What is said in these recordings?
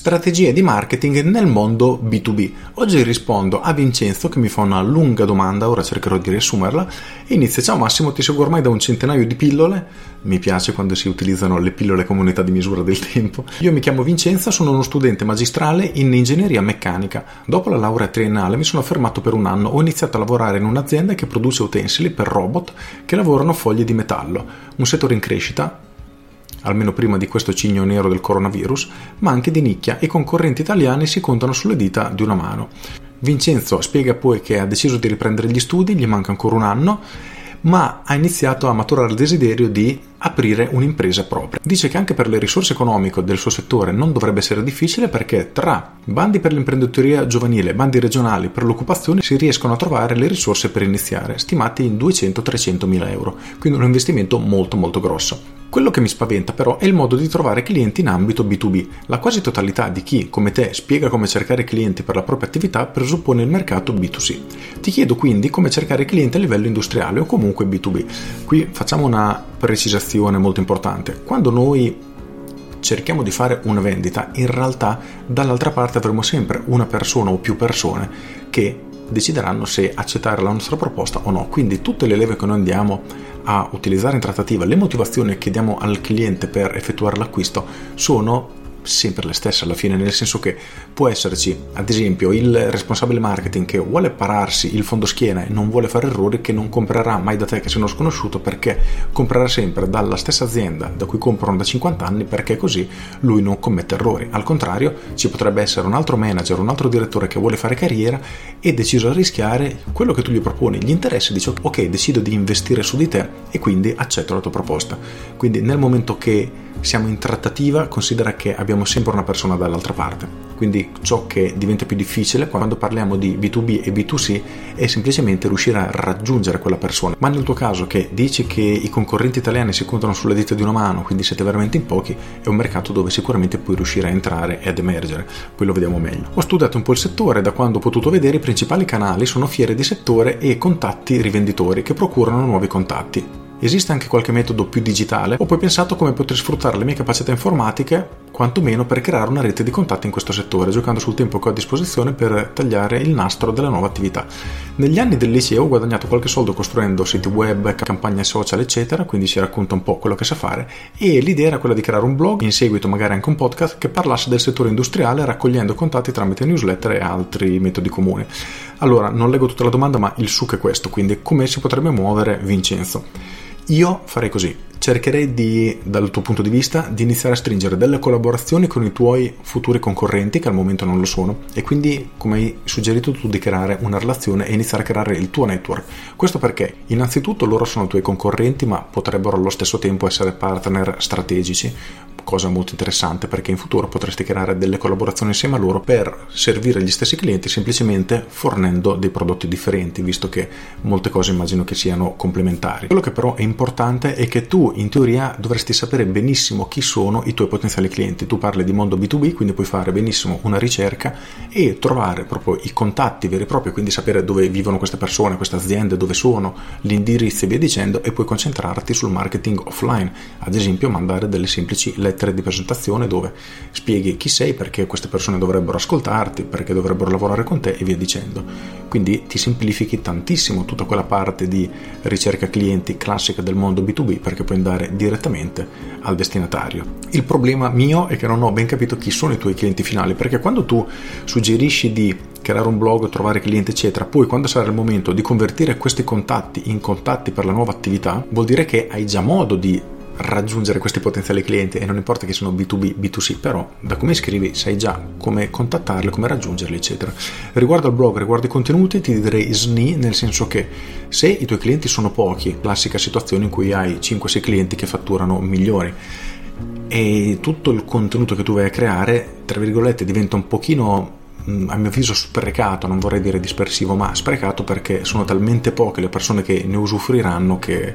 Strategie di marketing nel mondo B2B. Oggi rispondo a Vincenzo che mi fa una lunga domanda, ora cercherò di riassumerla inizia. Ciao Massimo, ti seguo ormai da un centinaio di pillole. Mi piace quando si utilizzano le pillole come unità di misura del tempo. Io mi chiamo Vincenzo, sono uno studente magistrale in ingegneria meccanica. Dopo la laurea triennale mi sono fermato per un anno, ho iniziato a lavorare in un'azienda che produce utensili per robot che lavorano foglie di metallo, un settore in crescita almeno prima di questo cigno nero del coronavirus, ma anche di nicchia e concorrenti italiani si contano sulle dita di una mano. Vincenzo spiega poi che ha deciso di riprendere gli studi, gli manca ancora un anno, ma ha iniziato a maturare il desiderio di aprire un'impresa propria. Dice che anche per le risorse economiche del suo settore non dovrebbe essere difficile perché tra bandi per l'imprenditoria giovanile bandi regionali per l'occupazione si riescono a trovare le risorse per iniziare, stimati in 200-300 mila euro, quindi un investimento molto molto grosso. Quello che mi spaventa però è il modo di trovare clienti in ambito B2B. La quasi totalità di chi, come te, spiega come cercare clienti per la propria attività presuppone il mercato B2C. Ti chiedo quindi come cercare clienti a livello industriale o comunque B2B. Qui facciamo una precisazione molto importante. Quando noi cerchiamo di fare una vendita, in realtà dall'altra parte avremo sempre una persona o più persone che decideranno se accettare la nostra proposta o no. Quindi tutte le leve che noi andiamo a utilizzare in trattativa, le motivazioni che diamo al cliente per effettuare l'acquisto sono sempre le stesse alla fine, nel senso che può esserci, ad esempio, il responsabile marketing che vuole pararsi il fondo schiena e non vuole fare errori, che non comprerà mai da te che sei uno sconosciuto perché comprerà sempre dalla stessa azienda da cui comprano da 50 anni perché così lui non commette errori. Al contrario, ci potrebbe essere un altro manager, un altro direttore che vuole fare carriera e deciso a rischiare quello che tu gli proponi, gli interessa, dice ok, decido di investire su di te e quindi accetto la tua proposta. Quindi nel momento che siamo in trattativa, considera che abbiamo sempre una persona dall'altra parte. Quindi ciò che diventa più difficile quando parliamo di B2B e B2C è semplicemente riuscire a raggiungere quella persona. Ma nel tuo caso che dici che i concorrenti italiani si contano sulle dita di una mano, quindi siete veramente in pochi, è un mercato dove sicuramente puoi riuscire a entrare e ad emergere. Poi lo vediamo meglio. Ho studiato un po' il settore, da quando ho potuto vedere i principali canali sono fiere di settore e contatti rivenditori che procurano nuovi contatti. Esiste anche qualche metodo più digitale o poi pensato come poter sfruttare le mie capacità informatiche, quantomeno per creare una rete di contatti in questo settore, giocando sul tempo che ho a disposizione per tagliare il nastro della nuova attività. Negli anni del liceo ho guadagnato qualche soldo costruendo siti web, campagne social, eccetera, quindi si racconta un po' quello che sa fare e l'idea era quella di creare un blog, in seguito magari anche un podcast che parlasse del settore industriale raccogliendo contatti tramite newsletter e altri metodi comuni. Allora, non leggo tutta la domanda, ma il succo è questo, quindi come si potrebbe muovere Vincenzo? Io farei così, cercherei di, dal tuo punto di vista, di iniziare a stringere delle collaborazioni con i tuoi futuri concorrenti che al momento non lo sono e quindi, come hai suggerito tu, di creare una relazione e iniziare a creare il tuo network. Questo perché, innanzitutto, loro sono i tuoi concorrenti, ma potrebbero allo stesso tempo essere partner strategici, cosa molto interessante perché in futuro potresti creare delle collaborazioni insieme a loro per servire gli stessi clienti semplicemente fornendo dei prodotti differenti, visto che molte cose immagino che siano complementari. Quello che però è importante è che tu in teoria dovresti sapere benissimo chi sono i tuoi potenziali clienti. Tu parli di mondo B2B, quindi puoi fare benissimo una ricerca e trovare proprio i contatti veri e propri, quindi sapere dove vivono queste persone, queste aziende, dove sono, l'indirizzo e via dicendo e puoi concentrarti sul marketing offline, ad esempio mandare delle semplici lettere di presentazione dove spieghi chi sei, perché queste persone dovrebbero ascoltarti, perché dovrebbero lavorare con te e via dicendo. Quindi ti semplifichi tantissimo tutta quella parte di ricerca clienti classica del mondo B2B perché puoi andare direttamente al destinatario. Il problema mio è che non ho ben capito chi sono i tuoi clienti finali, perché quando tu suggerisci di creare un blog, trovare clienti, eccetera. Poi, quando sarà il momento di convertire questi contatti in contatti per la nuova attività, vuol dire che hai già modo di raggiungere questi potenziali clienti e non importa che siano B2B, B2C, però da come scrivi sai già come contattarli, come raggiungerli, eccetera. Riguardo al blog, riguardo i contenuti, ti direi SNI, nel senso che se i tuoi clienti sono pochi, classica situazione in cui hai 5-6 clienti che fatturano milioni, e tutto il contenuto che tu vai a creare, tra virgolette, diventa un pochino mm, a mio avviso sprecato, non vorrei dire dispersivo, ma sprecato perché sono talmente poche le persone che ne usufruiranno che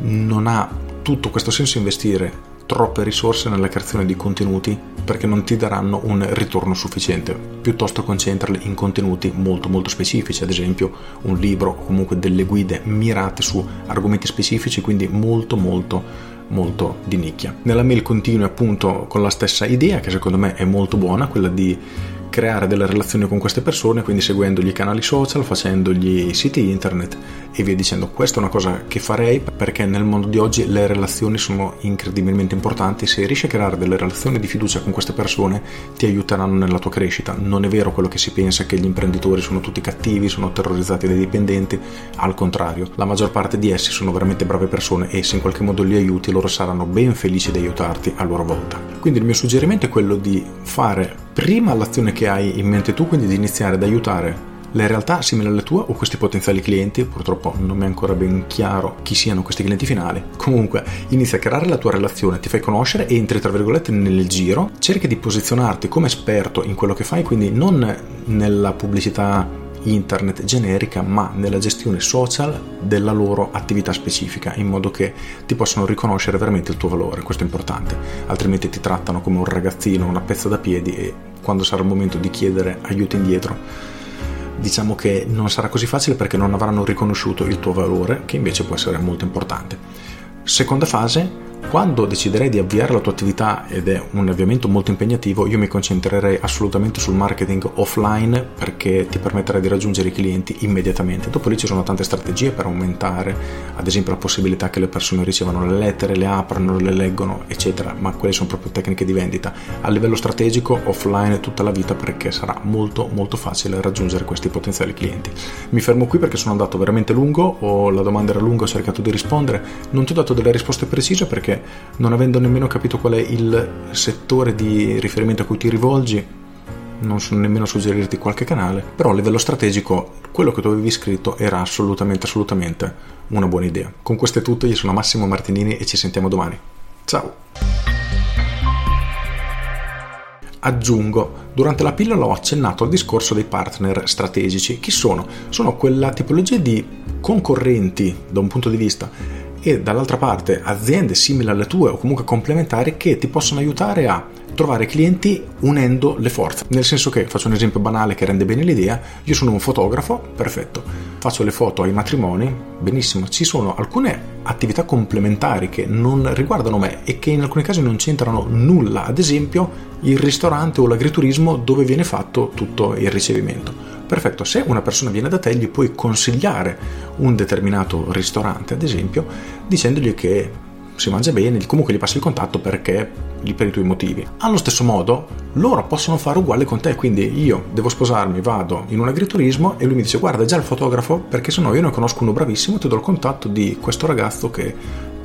non ha tutto questo senso investire troppe risorse nella creazione di contenuti perché non ti daranno un ritorno sufficiente. Piuttosto concentrali in contenuti molto molto specifici, ad esempio un libro o comunque delle guide mirate su argomenti specifici, quindi molto molto molto di nicchia. Nella mail continui appunto con la stessa idea che secondo me è molto buona, quella di creare delle relazioni con queste persone, quindi seguendogli i canali social, facendogli siti internet e via dicendo. Questa è una cosa che farei perché nel mondo di oggi le relazioni sono incredibilmente importanti. Se riesci a creare delle relazioni di fiducia con queste persone ti aiuteranno nella tua crescita. Non è vero quello che si pensa che gli imprenditori sono tutti cattivi, sono terrorizzati dai dipendenti, al contrario, la maggior parte di essi sono veramente brave persone e se in qualche modo li aiuti loro saranno ben felici di aiutarti a loro volta. Quindi il mio suggerimento è quello di fare prima l'azione che hai in mente tu, quindi di iniziare ad aiutare le realtà simili alle tue o questi potenziali clienti, purtroppo non mi è ancora ben chiaro chi siano questi clienti finali. Comunque, inizia a creare la tua relazione, ti fai conoscere, entri tra virgolette nel giro, cerchi di posizionarti come esperto in quello che fai, quindi non nella pubblicità internet generica, ma nella gestione social della loro attività specifica, in modo che ti possano riconoscere veramente il tuo valore. Questo è importante, altrimenti ti trattano come un ragazzino, una pezza da piedi e quando sarà il momento di chiedere aiuto indietro diciamo che non sarà così facile perché non avranno riconosciuto il tuo valore, che invece può essere molto importante. Seconda fase, quando deciderai di avviare la tua attività ed è un avviamento molto impegnativo, io mi concentrerei assolutamente sul marketing offline perché ti permetterà di raggiungere i clienti immediatamente. Dopo lì ci sono tante strategie per aumentare, ad esempio la possibilità che le persone ricevano le lettere, le aprano, le leggono, eccetera, ma quelle sono proprio tecniche di vendita. A livello strategico offline tutta la vita perché sarà molto molto facile raggiungere questi potenziali clienti. Mi fermo qui perché sono andato veramente lungo, o la domanda era lunga, ho cercato di rispondere, non ti ho dato delle risposte precise perché non avendo nemmeno capito qual è il settore di riferimento a cui ti rivolgi, non so nemmeno suggerirti qualche canale, però a livello strategico quello che tu avevi scritto era assolutamente, assolutamente una buona idea. Con questo è tutto, io sono Massimo Martinini e ci sentiamo domani. Ciao! Aggiungo, durante la pillola ho accennato al discorso dei partner strategici. Chi sono? Sono quella tipologia di concorrenti da un punto di vista e dall'altra parte aziende simili alle tue o comunque complementari che ti possono aiutare a trovare clienti unendo le forze. Nel senso che, faccio un esempio banale che rende bene l'idea, io sono un fotografo, perfetto, faccio le foto ai matrimoni, benissimo, ci sono alcune attività complementari che non riguardano me e che in alcuni casi non c'entrano nulla, ad esempio il ristorante o l'agriturismo dove viene fatto tutto il ricevimento Perfetto, se una persona viene da te gli puoi consigliare un determinato ristorante, ad esempio, dicendogli che si mangia bene, comunque gli passi il contatto perché per i tuoi motivi. Allo stesso modo, loro possono fare uguale con te, quindi io devo sposarmi, vado in un agriturismo e lui mi dice guarda già il fotografo perché se no io ne conosco uno bravissimo, ti do il contatto di questo ragazzo che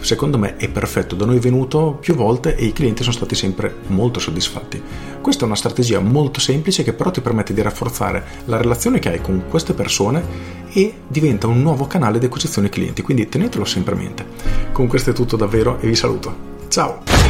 secondo me è perfetto, da noi è venuto più volte e i clienti sono stati sempre molto soddisfatti. Questa è una strategia molto semplice che però ti permette di rafforzare la relazione che hai con queste persone e diventa un nuovo canale di acquisizione clienti, quindi tenetelo sempre a mente. Con questo è tutto davvero e vi saluto. Ciao!